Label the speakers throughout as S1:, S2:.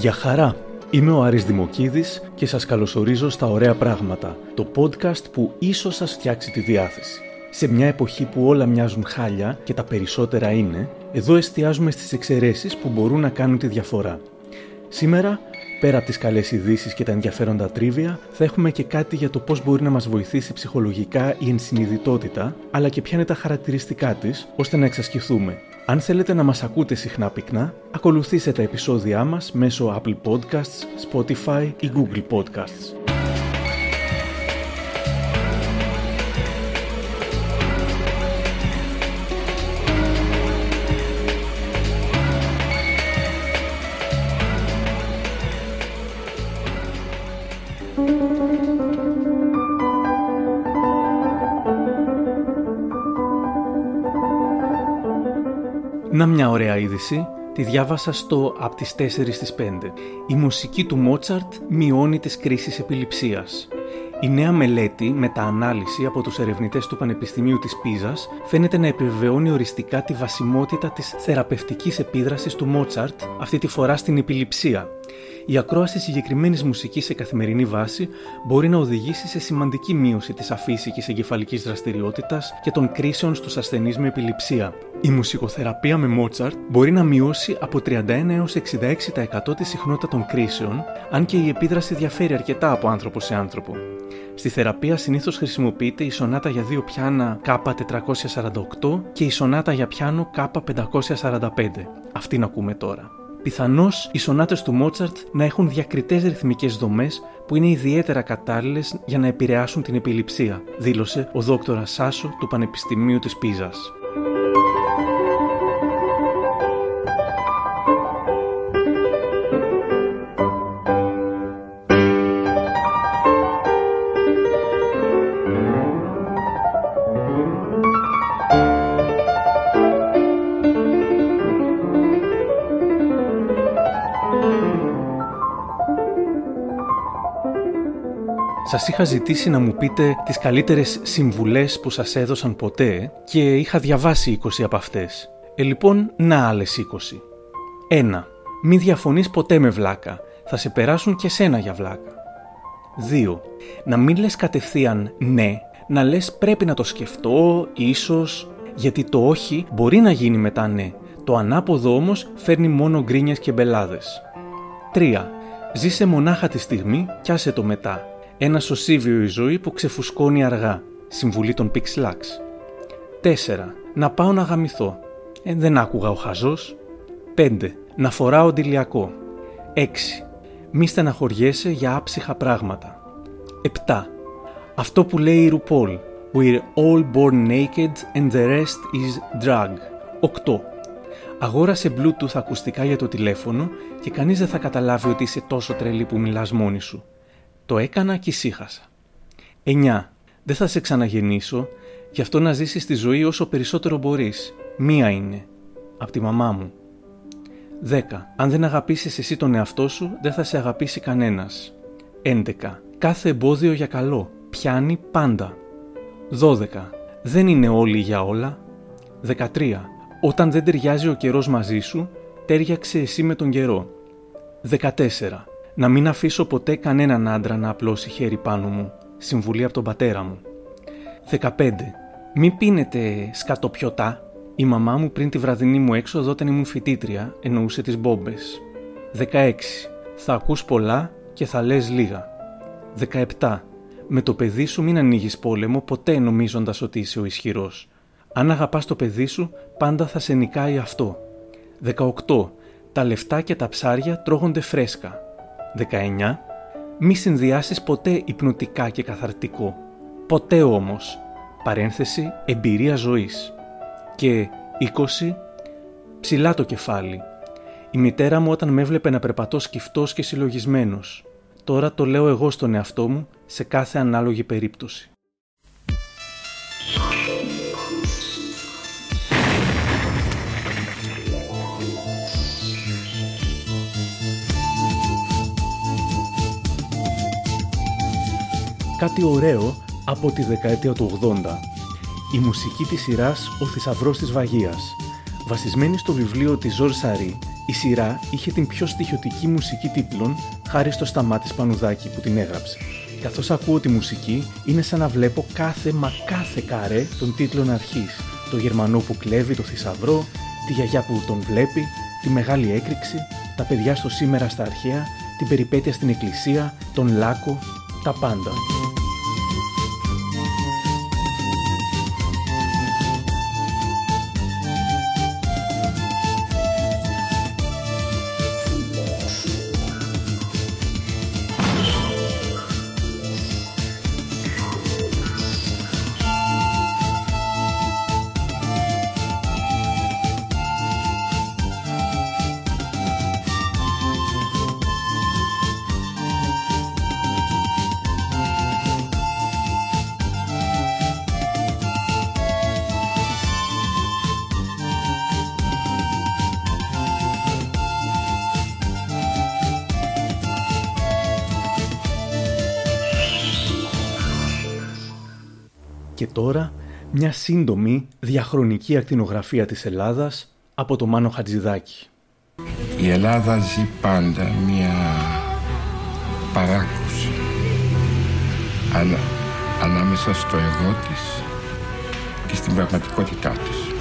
S1: Γεια χαρά! Είμαι ο Άρης Δημοκίδης και σας καλωσορίζω στα Ωραία Πράγματα, το podcast που ίσως σας φτιάξει τη διάθεση. Σε μια εποχή που όλα μοιάζουν χάλια και τα περισσότερα είναι, εδώ εστιάζουμε στις εξαιρέσεις που μπορούν να κάνουν τη διαφορά. Σήμερα, πέρα από τις καλές ειδήσεις και τα ενδιαφέροντα τρίβια, θα έχουμε και κάτι για το πώς μπορεί να μας βοηθήσει ψυχολογικά η ενσυνειδητότητα, αλλά και ποια είναι τα χαρακτηριστικά της, ώστε να εξασκηθούμε. Αν θέλετε να μας ακούτε συχνά πυκνά, ακολουθήστε τα επεισόδια μας μέσω Apple Podcasts, Spotify ή Google Podcasts. Να μια ωραία είδηση, τη διάβασα στο από τις 4 στις 5. Η μουσική του Μότσαρτ μειώνει τις κρίσεις επιληψίας. Η νέα μελέτη, μεταανάλυση από τους ερευνητές του Πανεπιστημίου της Πίζας, φαίνεται να επιβεβαιώνει οριστικά τη βασιμότητα της θεραπευτικής επίδρασης του Μότσαρτ, αυτή τη φορά στην επιληψία. Η ακρόαση συγκεκριμένης μουσικής σε καθημερινή βάση μπορεί να οδηγήσει σε σημαντική μείωση της αφύσικης εγκεφαλικής δραστηριότητας και των κρίσεων στους ασθενείς με επιληψία. Η μουσικοθεραπεία με Μότσαρτ μπορεί να μειώσει από 31 έως 66% τη συχνότητα των κρίσεων, αν και η επίδραση διαφέρει αρκετά από άνθρωπο σε άνθρωπο. Στη θεραπεία συνήθως χρησιμοποιείται η σονάτα για δύο πιάνα K448 και η σονάτα για πιάνο K545. Αυτήν ακούμε τώρα. Πιθανώς οι σονάτες του Μότσαρτ να έχουν διακριτές ρυθμικές δομές που είναι ιδιαίτερα κατάλληλες για να επηρεάσουν την επιληψία, δήλωσε ο δόκτωρας Σάσο του Πανεπιστημίου της Πίζας. Σας είχα ζητήσει να μου πείτε τις καλύτερες συμβουλές που σας έδωσαν ποτέ και είχα διαβάσει 20 από αυτές. Ε, λοιπόν, να άλλες 20. 1. Μη διαφωνείς ποτέ με βλάκα. Θα σε περάσουν και σένα για βλάκα. 2. Να μην λες κατευθείαν ναι, να λες πρέπει να το σκεφτώ, ίσως, γιατί το όχι μπορεί να γίνει μετά ναι. Το ανάποδο όμως φέρνει μόνο γκρίνιες και μπελάδες. 3. Ζήσε μονάχα τη στιγμή κι άσε το μετά. Ένα σωσίβιο η ζωή που ξεφουσκώνει αργά. Συμβουλή των Pixlax. 4. Να πάω να γαμηθώ. Ε, δεν άκουγα ο χαζός. 5. Να φοράω ντυλιακό. 6. Μη στεναχωριέσαι για άψυχα πράγματα. 7. Αυτό που λέει η Ρουπόλ. We're all born naked and the rest is drug. 8. Αγόρασε Bluetooth ακουστικά για το τηλέφωνο και κανείς δεν θα καταλάβει ότι είσαι τόσο τρελή που μιλάς μόνη σου. Το έκανα και ησύχασα. 9. Δεν θα σε ξαναγεννήσω, γι' αυτό να ζήσεις τη ζωή όσο περισσότερο μπορείς. Μία είναι. Από τη μαμά μου. 10. Αν δεν αγαπήσεις εσύ τον εαυτό σου, δεν θα σε αγαπήσει κανένας. 11. Κάθε εμπόδιο για καλό. Πιάνει πάντα. 12. Δεν είναι όλοι για όλα. 13. Όταν δεν ταιριάζει ο καιρός μαζί σου, τέριαξε εσύ με τον καιρό. 14. Να μην αφήσω ποτέ κανέναν άντρα να απλώσει χέρι πάνω μου. Συμβουλή από τον πατέρα μου. 15. Μην πίνετε σκατοπιωτά. Η μαμά μου πριν τη βραδινή μου έξοδο όταν ήμουν φοιτήτρια εννοούσε τις μπόμπες. 16. Θα ακούς πολλά και θα λες λίγα. 17. Με το παιδί σου μην ανοίγεις πόλεμο ποτέ νομίζοντας ότι είσαι ο ισχυρός. Αν αγαπάς το παιδί σου πάντα θα σε νικάει αυτό. 18. Τα λεφτά και τα ψάρια τρώγονται φρέσκα. 19. Μη συνδυάσεις ποτέ υπνοτικά και καθαρτικό. Ποτέ όμως. Παρένθεση εμπειρία ζωής. Και 20. Ψηλά το κεφάλι. Η μητέρα μου όταν με έβλεπε να περπατώ σκυφτός και συλλογισμένος. Τώρα το λέω εγώ στον εαυτό μου σε κάθε ανάλογη περίπτωση. Κάτι ωραίο από τη δεκαετία του 80. Η μουσική της σειράς «Ο θησαυρός της Βαγίας», βασισμένη στο βιβλίο της Ζορ Σαρή Η σειρά είχε την πιο στοιχειωτική μουσική τίτλων χάρη στο Σταμάτης Πανουδάκη που την έγραψε. Καθώς ακούω τη μουσική, είναι σαν να βλέπω κάθε μα κάθε καρέ των τίτλων αρχής. Το Γερμανό που κλέβει το θησαυρό, τη γιαγιά που τον βλέπει, τη μεγάλη έκρηξη, τα παιδιά στο σήμερα στα αρχαία, την περιπέτεια στην εκκλησία, τον λάκο, τα πάντα. Τώρα μια σύντομη διαχρονική ακτινογραφία της Ελλάδας από το Μάνο Χατζηδάκη.
S2: Η Ελλάδα ζει πάντα μια παράκουση ανά, ανάμεσα στο εγώ της και στην πραγματικότητά της.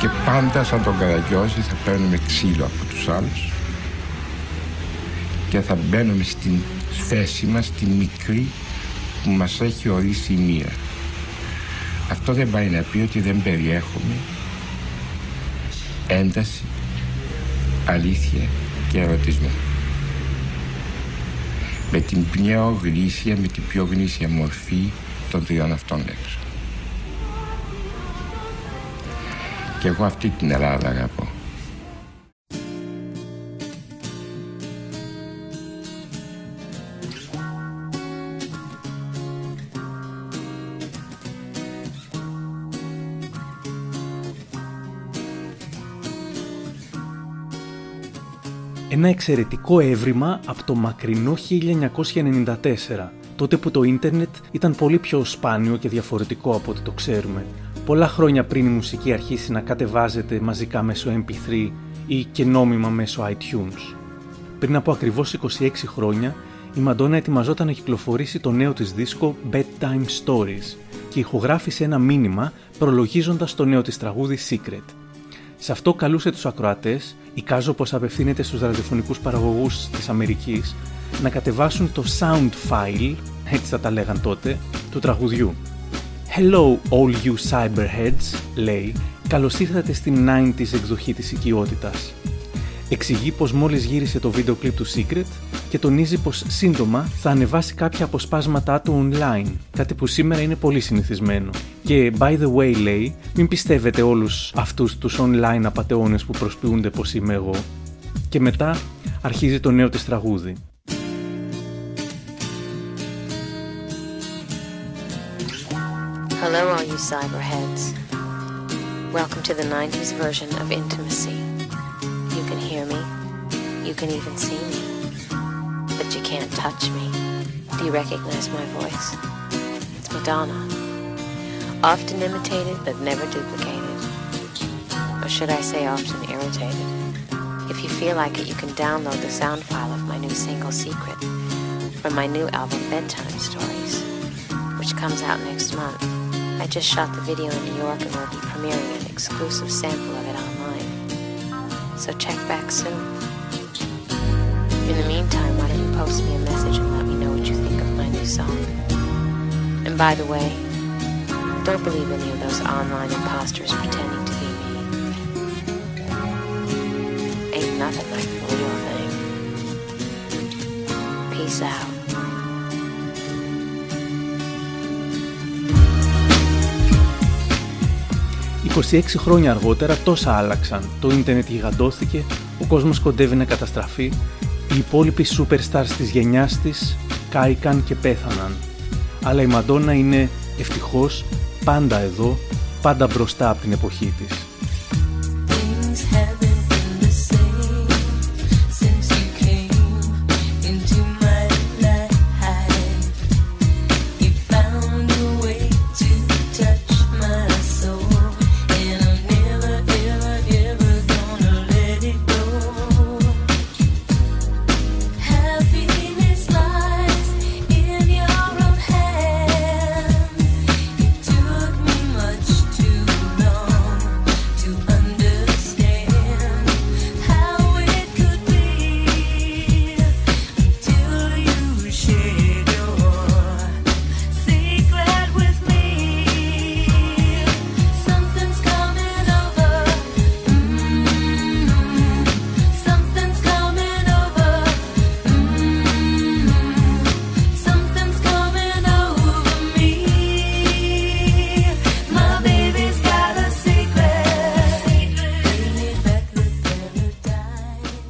S2: Και πάντα σαν τον Καραγκιόζη θα παίρνουμε ξύλο από τους άλλους και θα μπαίνουμε στην θέση μας, τη μικρή που μας έχει ορίσει η μία. Αυτό δεν πάει να πει ότι δεν περιέχουμε ένταση, αλήθεια και ερωτισμό. Με την πιο γνήσια, με την πιο γνήσια μορφή των τριών αυτών λέξεων. Και εγώ αυτή την Ελλάδα αγαπώ.
S1: Ένα εξαιρετικό έβριμα από το μακρινό 1994, τότε που το ίντερνετ ήταν πολύ πιο σπάνιο και διαφορετικό από ό,τι το ξέρουμε. Πολλά χρόνια πριν η μουσική αρχίσει να κατεβάζεται μαζικά μέσω MP3 ή και νόμιμα μέσω iTunes. Πριν από ακριβώς 26 χρόνια, η Μαντόνα ετοιμαζόταν να κυκλοφορήσει το νέο της δίσκο Bedtime Stories και ηχογράφησε ένα μήνυμα προλογίζοντας το νέο της τραγούδι Secret. Σε αυτό καλούσε τους ακροατές εικάζω πως απευθύνεται στους ραδιοφωνικούς παραγωγούς της Αμερικής να κατεβάσουν το sound file, έτσι θα τα λέγαν τότε, του τραγουδιού. Hello all you cyberheads, λέει, καλώς ήρθατε στην 90s εκδοχή της οικειότητας. Εξηγεί πως μόλις γύρισε το βίντεο κλιπ του Secret και τονίζει πως σύντομα θα ανεβάσει κάποια αποσπάσματά του online, κάτι που σήμερα είναι πολύ συνηθισμένο. Και by the way λέει, μην πιστεύετε όλους αυτούς τους online απατεώνες που προσποιούνται πως είμαι εγώ. Και μετά αρχίζει το νέο της τραγούδι.
S3: Hello, all you cyberheads. Welcome to the 90s version of intimacy. You can hear me. You can even see me. But you can't touch me. Do you recognize my voice? It's Madonna. Often imitated, but never duplicated. Or should I say often irritated? If you feel like it, you can download the sound file of my new single, Secret, from my new album, Bedtime Stories, which comes out next month. I just shot the video in New York and will be premiering an exclusive sample of. So check back soon. In the meantime, why don't you post me a message and let me know what you think of my new song? And by the way, don't believe any of those online imposters pretending to be me. Ain't nothing like the real thing. Peace out.
S1: «26 χρόνια αργότερα τόσα άλλαξαν. Το ίντερνετ γιγαντώθηκε, ο κόσμος κοντεύει να καταστραφεί, οι υπόλοιποι superstars της γενιάς της κάηκαν και πέθαναν. Αλλά η Μαντόνα είναι ευτυχώς πάντα εδώ, πάντα μπροστά από την εποχή της.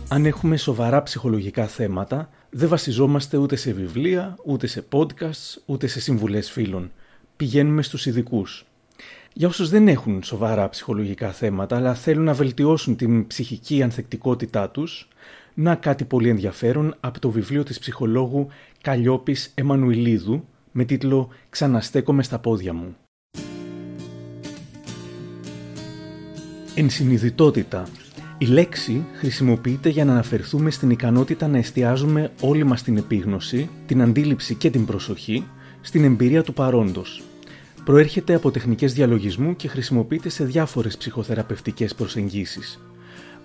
S1: Αν έχουμε σοβαρά ψυχολογικά θέματα, δεν βασιζόμαστε ούτε σε βιβλία, ούτε σε podcasts, ούτε σε συμβουλές φίλων. Πηγαίνουμε στους ειδικούς. Για όσους δεν έχουν σοβαρά ψυχολογικά θέματα, αλλά θέλουν να βελτιώσουν την ψυχική ανθεκτικότητά τους, να κάτι πολύ ενδιαφέρον από το βιβλίο της ψυχολόγου Καλλιόπης Εμμανουηλίδου με τίτλο «Ξαναστέκομαι στα πόδια μου». Ενσυνειδητότητα. Η λέξη χρησιμοποιείται για να αναφερθούμε στην ικανότητα να εστιάζουμε όλη μας την επίγνωση, την αντίληψη και την προσοχή στην εμπειρία του παρόντος. Προέρχεται από τεχνικές διαλογισμού και χρησιμοποιείται σε διάφορες ψυχοθεραπευτικές προσεγγίσεις.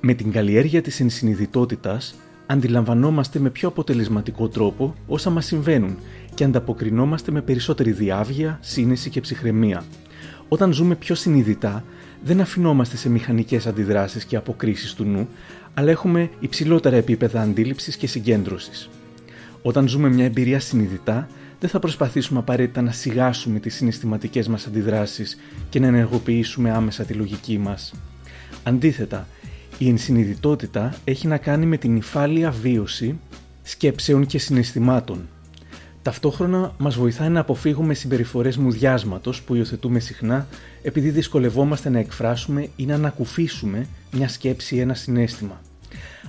S1: Με την καλλιέργεια της ενσυνειδητότητας αντιλαμβανόμαστε με πιο αποτελεσματικό τρόπο όσα μας συμβαίνουν και ανταποκρινόμαστε με περισσότερη διάβγεια, σύνεση και ψυχραιμία. Όταν ζούμε πιο συνειδητά, δεν αφινόμαστε σε μηχανικές αντιδράσεις και αποκρίσεις του νου, αλλά έχουμε υψηλότερα επίπεδα αντίληψης και συγκέντρωσης. Όταν ζούμε μια εμπειρία συνειδητά, δεν θα προσπαθήσουμε απαραίτητα να σιγάσουμε τις συναισθηματικές μας αντιδράσεις και να ενεργοποιήσουμε άμεσα τη λογική μας. Αντίθετα, η ενσυνειδητότητα έχει να κάνει με την υφάλια βίωση σκέψεων και συναισθημάτων. Ταυτόχρονα μας βοηθάει να αποφύγουμε συμπεριφορές μουδιάσματος που υιοθετούμε συχνά επειδή δυσκολευόμαστε να εκφράσουμε ή να ανακουφίσουμε μια σκέψη ή ένα συνέστημα.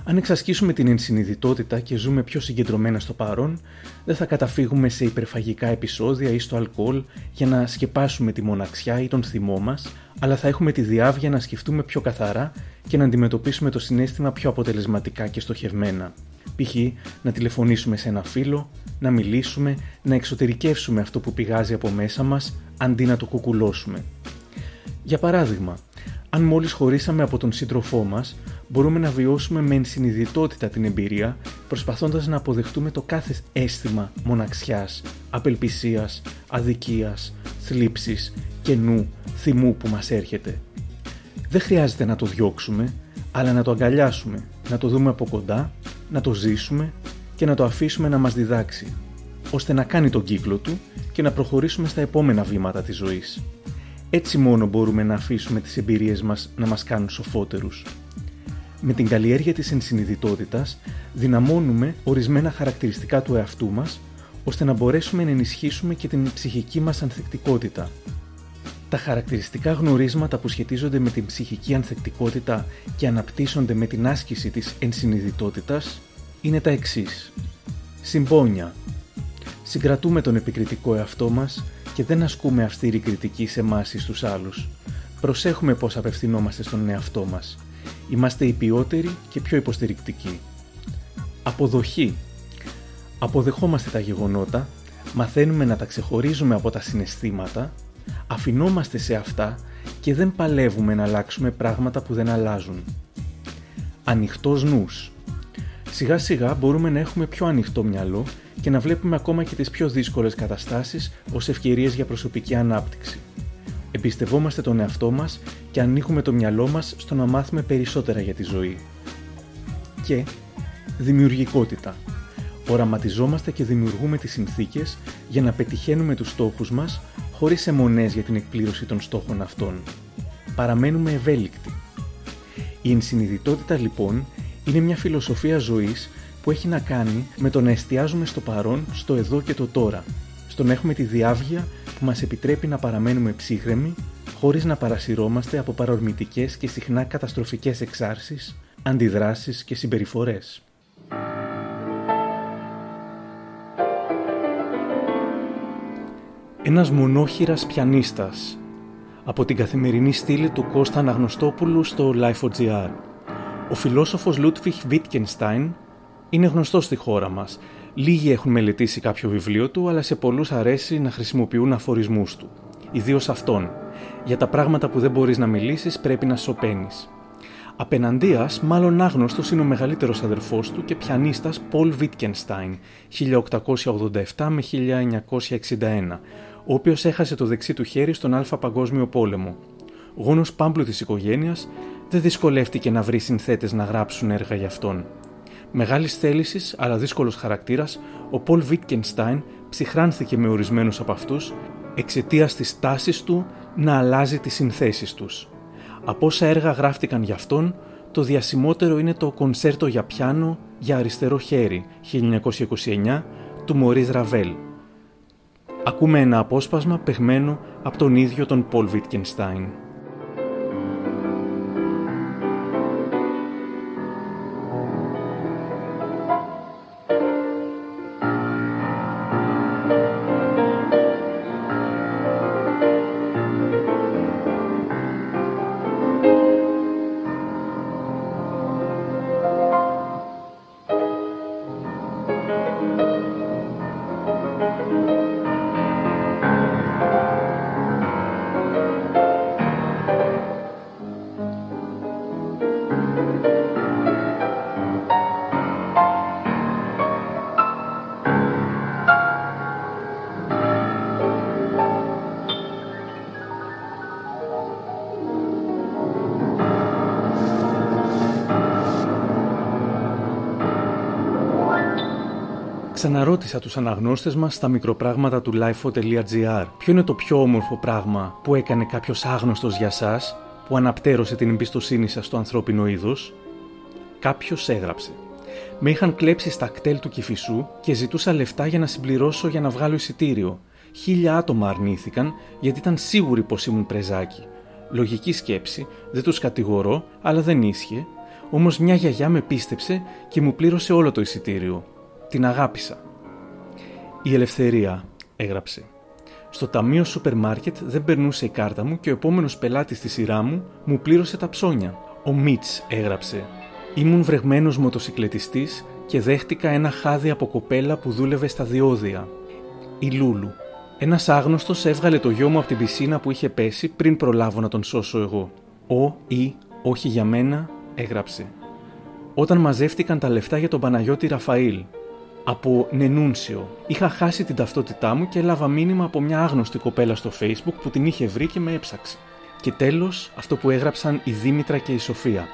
S1: Αν εξασκήσουμε την ενσυνειδητότητα και ζούμε πιο συγκεντρωμένα στο παρόν, δεν θα καταφύγουμε σε υπερφαγικά επεισόδια ή στο αλκοόλ για να σκεπάσουμε τη μοναξιά ή τον θυμό μας, αλλά θα έχουμε τη διάβια να σκεφτούμε πιο καθαρά και να αντιμετωπίσουμε το συνέστημα πιο αποτελεσματικά και στοχευμένα. Π.χ. να τηλεφωνήσουμε σε ένα φίλο, να μιλήσουμε, να εξωτερικεύσουμε αυτό που πηγάζει από μέσα μας αντί να το κουκουλώσουμε. Για παράδειγμα, αν μόλις χωρίσαμε από τον σύντροφό μας, μπορούμε να βιώσουμε με ενσυνειδητότητα την εμπειρία, προσπαθώντας να αποδεχτούμε το κάθε αίσθημα μοναξιάς, απελπισίας, αδικίας, θλίψης, κενού, θυμού που μας έρχεται. Δεν χρειάζεται να το διώξουμε, αλλά να το αγκαλιάσουμε, να το δούμε από κοντά, να το ζήσουμε και να το αφήσουμε να μας διδάξει, ώστε να κάνει τον κύκλο του και να προχωρήσουμε στα επόμενα βήματα της ζωής. Έτσι μόνο μπορούμε να αφήσουμε τις εμπειρίες μας να μας κάνουν σοφότερους. Με την καλλιέργεια της ενσυνειδητότητας δυναμώνουμε ορισμένα χαρακτηριστικά του εαυτού μας ώστε να μπορέσουμε να ενισχύσουμε και την ψυχική μας ανθεκτικότητα. Τα χαρακτηριστικά γνωρίσματα που σχετίζονται με την ψυχική ανθεκτικότητα και αναπτύσσονται με την άσκηση της ενσυνειδητότητας είναι τα εξής. Συμπόνια. Συγκρατούμε τον επικριτικό εαυτό μας και δεν ασκούμε αυστηρή κριτική σε εμάς ή στους άλλους. Προσέχουμε πώς απευθυνόμαστε στον εαυτό μας. Είμαστε υπιότεροι και πιο υποστηρικτικοί. Αποδοχή. Αποδεχόμαστε τα γεγονότα, μαθαίνουμε να τα ξεχωρίζουμε από τα συναισθήματα, αφινόμαστε σε αυτά και δεν παλεύουμε να αλλάξουμε πράγματα που δεν αλλάζουν. Ανοιχτός νους. Σιγά σιγά μπορούμε να έχουμε πιο ανοιχτό μυαλό και να βλέπουμε ακόμα και τις πιο δύσκολες καταστάσεις ως ευκαιρίες για προσωπική ανάπτυξη. Εμπιστευόμαστε τον εαυτό μας και ανοίγουμε το μυαλό μας στο να μάθουμε περισσότερα για τη ζωή. Και δημιουργικότητα. Οραματιζόμαστε και δημιουργούμε τις συνθήκες για να πετυχαίνουμε τους στόχους μας χωρίς αιμονές για την εκπλήρωση των στόχων αυτών. Παραμένουμε ευέλικτοι. Η ενσυνειδητότητα λοιπόν είναι μια φιλοσοφία ζωής που έχει να κάνει με το να εστιάζουμε στο παρόν, στο εδώ και το τώρα, στο να έχουμε τη διάβγεια που μας επιτρέπει να παραμένουμε ψύχρεμοι, χωρίς να παρασυρώμαστε από παρορμητικές και συχνά καταστροφικές εξάρσεις, αντιδράσεις και συμπεριφορές. Ένας μονόχειρας πιανίστας από την καθημερινή στήλη του Κώστα Αναγνωστόπουλου στο Life.gr. Ο φιλόσοφος Λούτβιχ Βίτκενστάιν είναι γνωστός στη χώρα μας. Λίγοι έχουν μελετήσει κάποιο βιβλίο του, αλλά σε πολλούς αρέσει να χρησιμοποιούν αφορισμούς του. Ιδίως αυτόν. Για τα πράγματα που δεν μπορείς να μιλήσεις, πρέπει να σωπαίνεις. Απέναντία, μάλλον άγνωστος είναι ο μεγαλύτερος αδερφός του και πιανίστας Πολ Βίτκενστάιν, 1887 με 1961, ο οποίος έχασε το δεξί του χέρι στον Α Παγκόσμιο Πόλεμο. Γόνος πάμπλου της οικογένειας, δεν δυσκολεύτηκε να βρει συνθέτες να γράψουν έργα για αυτόν. Μεγάλης θέλησης αλλά δύσκολος χαρακτήρας, ο Πολ Βίτκενστάιν ψυχράνθηκε με ορισμένους από αυτούς εξαιτίας της τάσης του να αλλάζει τις συνθέσεις τους. Από όσα έργα γράφτηκαν για αυτόν, το διασημότερο είναι το «Κονσέρτο για πιάνο για αριστερό χέρι» 1929 του Μωρίς Ραβέλ. Ακούμε ένα απόσπασμα παιγμένο από τον ίδιο τον Πολ Βίτκενστάιν. Ξαναρώτησα τους αναγνώστες μας στα μικροπράγματα του lifeo.gr ποιο είναι το πιο όμορφο πράγμα που έκανε κάποιος άγνωστος για σας που αναπτέρωσε την εμπιστοσύνη σας στο ανθρώπινο είδος; Κάποιος έγραψε. Με είχαν κλέψει στα κτέλ του Κηφισού και ζητούσα λεφτά για να συμπληρώσω για να βγάλω εισιτήριο. Χίλια άτομα αρνήθηκαν γιατί ήταν σίγουροι πως ήμουν πρεζάκι. Λογική σκέψη, δεν τους κατηγορώ, αλλά δεν ίσχυε. Όμως μια γιαγιά με πίστεψε και μου πλήρωσε όλο το εισιτήριο. Την αγάπησα. Η ελευθερία, έγραψε. Στο ταμείο σούπερ μάρκετ δεν περνούσε η κάρτα μου και ο επόμενος πελάτης στη σειρά μου μου πλήρωσε τα ψώνια. Ο Μίτς έγραψε. Ήμουν βρεγμένος μοτοσυκλετιστής και δέχτηκα ένα χάδι από κοπέλα που δούλευε στα διόδια. Η Λούλου. Ένας άγνωστος έβγαλε το γιο μου από την πισίνα που είχε πέσει πριν προλάβω να τον σώσω εγώ. Ο ή όχι για μένα έγραψε. Όταν μαζεύτηκαν τα λεφτά για τον Παναγιώτη Ραφαήλ, από Νενούνσιο. Είχα χάσει την ταυτότητά μου και έλαβα μήνυμα από μια άγνωστη κοπέλα στο facebook που την είχε βρει και με έψαξε. Και τέλος, αυτό που έγραψαν η Δήμητρα και η Σοφία.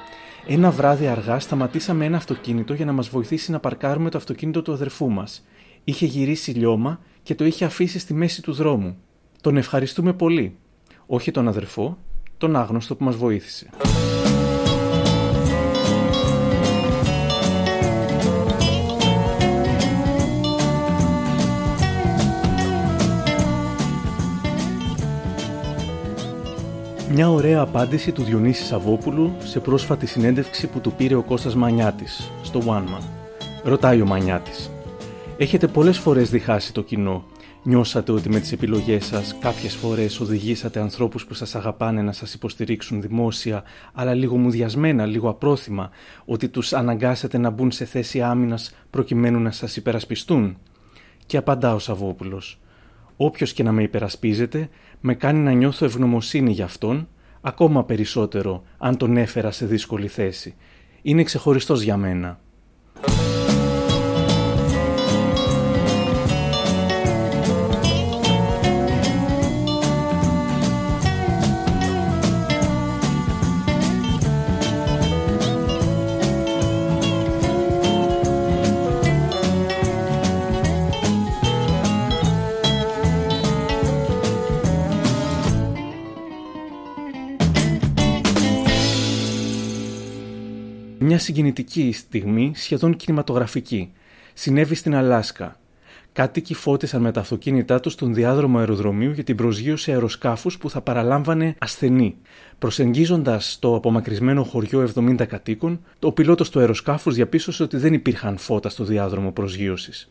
S1: Ένα βράδυ αργά σταματήσαμε ένα αυτοκίνητο για να μας βοηθήσει να παρκάρουμε το αυτοκίνητο του αδερφού μας. Είχε γυρίσει λιώμα και το είχε αφήσει στη μέση του δρόμου. Τον ευχαριστούμε πολύ. Όχι τον αδερφό, τον άγνωστο που μας βοήθησε. Μια ωραία απάντηση του Διονύσης Σαββόπουλου σε πρόσφατη συνέντευξη που του πήρε ο Κώστας Μανιάτης στο One Man. Ρωτάει ο Μανιάτης. Έχετε πολλές φορές διχάσει το κοινό. Νιώσατε ότι με τις επιλογές σας κάποιες φορές οδηγήσατε ανθρώπους που σας αγαπάνε να σας υποστηρίξουν δημόσια, αλλά λίγο μουδιασμένα, λίγο απρόθυμα, ότι τους αναγκάσατε να μπουν σε θέση άμυνας προκειμένου να σας υπερασπιστούν. Και απαντά ο Σαββόπουλος. Όποιος και να με υπερασπίζεται, με κάνει να νιώθω ευγνωμοσύνη για αυτόν, ακόμα περισσότερο αν τον έφερα σε δύσκολη θέση. Είναι ξεχωριστός για μένα. Συγκινητική στιγμή, σχεδόν κινηματογραφική. Συνέβη στην Αλάσκα. Κάτοικοι φώτισαν με τα αυτοκίνητά τους στον διάδρομο αεροδρομίου για την προσγείωση αεροσκάφους που θα παραλάμβανε ασθενή. Προσεγγίζοντας το απομακρυσμένο χωριό 70 κατοίκων, ο πιλότος του αεροσκάφους διαπίστωσε ότι δεν υπήρχαν φώτα στο διάδρομο προσγείωσης.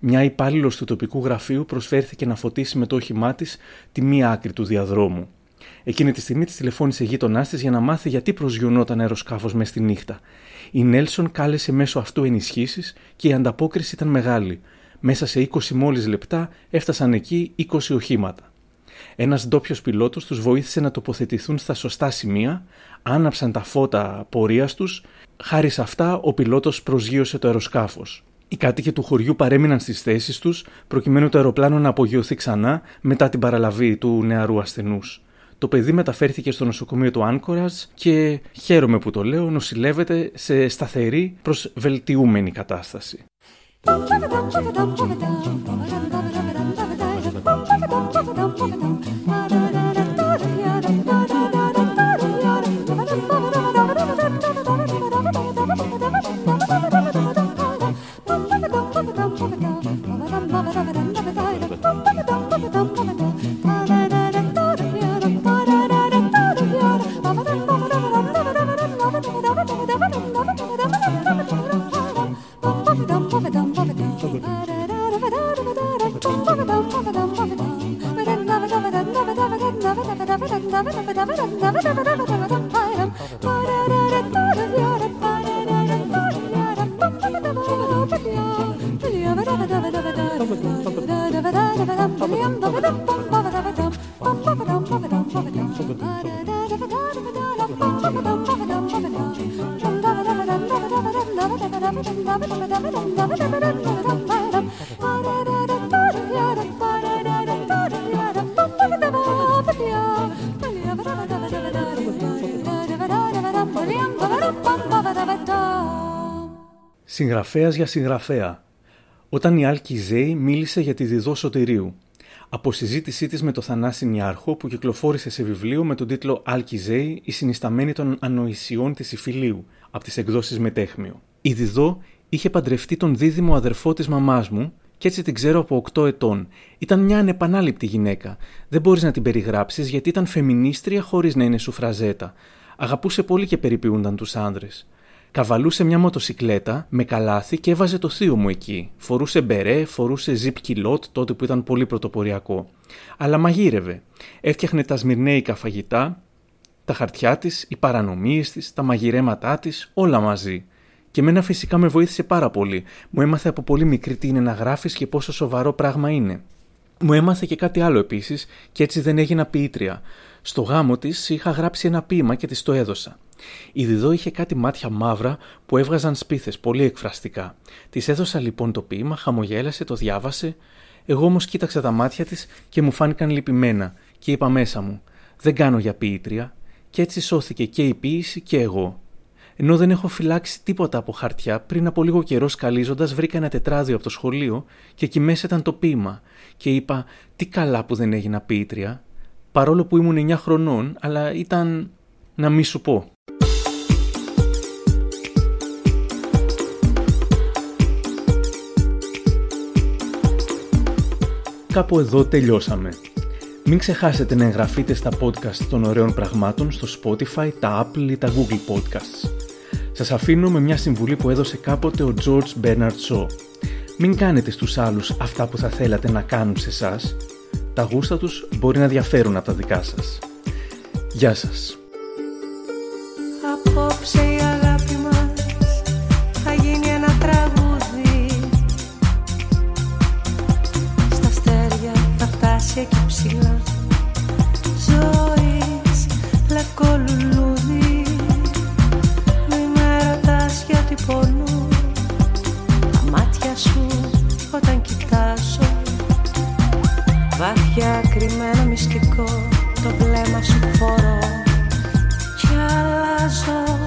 S1: Μια υπάλληλος του τοπικού γραφείου προσφέρθηκε να φωτίσει με το όχημά της τη μία άκρη του διαδρόμου. Εκείνη τη στιγμή της τηλεφώνησε γείτονά της για να μάθει γιατί προσγειωνόταν αεροσκάφος μες στη νύχτα. Η Νέλσον κάλεσε μέσω αυτού ενισχύσεις και η ανταπόκριση ήταν μεγάλη. Μέσα σε 20 μόλις λεπτά έφτασαν εκεί 20 οχήματα. Ένας ντόπιο πιλότος τους βοήθησε να τοποθετηθούν στα σωστά σημεία, άναψαν τα φώτα πορείας τους, χάρη σε αυτά ο πιλότος προσγείωσε το αεροσκάφος. Οι κάτοικοι του χωριού παρέμειναν στις θέσεις τους, προκειμένου το αεροπλάνο να απογειωθεί ξανά μετά την παραλαβή του νεαρού ασθενούς. Το παιδί μεταφέρθηκε στο νοσοκομείο του Άνκορας και χαίρομαι που το λέω, νοσηλεύεται σε σταθερή προς βελτιούμενη κατάσταση. Συγγραφέας για συγγραφέα. Όταν η Άλκη Ζέη μίλησε για τη διδό Σωτηρίου. Από συζήτησή της με το Θανάση Νιάρχο που κυκλοφόρησε σε βιβλίο με τον τίτλο Άλκη Ζέη, η συνισταμένη των ανοησιών της Ιφιλίου, από τις εκδόσεις Μετέχμιο. Η Διδό είχε παντρευτεί τον δίδυμο αδερφό της μαμάς μου και έτσι την ξέρω από 8 ετών. Ήταν μια ανεπανάληπτη γυναίκα. Δεν μπορείς να την περιγράψεις γιατί ήταν φεμινίστρια χωρίς να είναι σουφραζέτα. Αγαπούσε πολύ και περιποιούνταν τους άνδρες. Καβαλούσε μια μοτοσικλέτα με καλάθι και έβαζε το θείο μου εκεί. Φορούσε μπερέ, φορούσε ζυπ κιλότ τότε που ήταν πολύ πρωτοποριακό. Αλλά μαγείρευε. Έφτιαχνε τα σμυρνέικα φαγητά, τα χαρτιά της, οι παρανομίες της, τα μαγειρέματά της, όλα μαζί. Και εμένα φυσικά με βοήθησε πάρα πολύ. Μου έμαθε από πολύ μικρή τι είναι να γράφεις και πόσο σοβαρό πράγμα είναι. Μου έμαθε και κάτι άλλο επίσης, και έτσι δεν έγινα ποιήτρια. Στο γάμο της είχα γράψει ένα ποίημα και της το έδωσα. Η Διδό είχε κάτι μάτια μαύρα που έβγαζαν σπίθες πολύ εκφραστικά. Της έδωσα λοιπόν το ποίημα, χαμογέλασε, το διάβασε. Εγώ όμως κοίταξα τα μάτια της και μου φάνηκαν λυπημένα και είπα μέσα μου: Δεν κάνω για ποιήτρια. Και έτσι σώθηκε και η ποίηση και εγώ. Ενώ δεν έχω φυλάξει τίποτα από χαρτιά, πριν από λίγο καιρό σκαλίζοντας, βρήκα ένα τετράδιο από το σχολείο και εκεί μέσα ήταν το ποίημα. Και είπα: Τι καλά που δεν έγινα ποιήτρια. Παρόλο που ήμουν 9 χρονών, αλλά ήταν. να μη σου πω. Κάπου εδώ τελειώσαμε. Μην ξεχάσετε να εγγραφείτε στα podcast των ωραίων πραγμάτων στο Spotify, τα Apple ή τα Google Podcasts. Σας αφήνω με μια συμβουλή που έδωσε κάποτε ο George Bernard Shaw. Μην κάνετε στους άλλους αυτά που θα θέλατε να κάνουν σε εσάς. Τα γούστα τους μπορεί να διαφέρουν από τα δικά σας. Γεια σας.
S4: Σου όταν κοιτάζω. Βάθια κρυμμένο μυστικό Το βλέμμα σου φορώ. Κι αλλάζω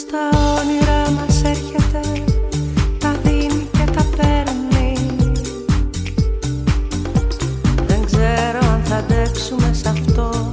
S4: Στα όνειρά μας έρχεται τα δίνει και τα παίρνει. Δεν ξέρω αν θα αντέξουμε σε αυτό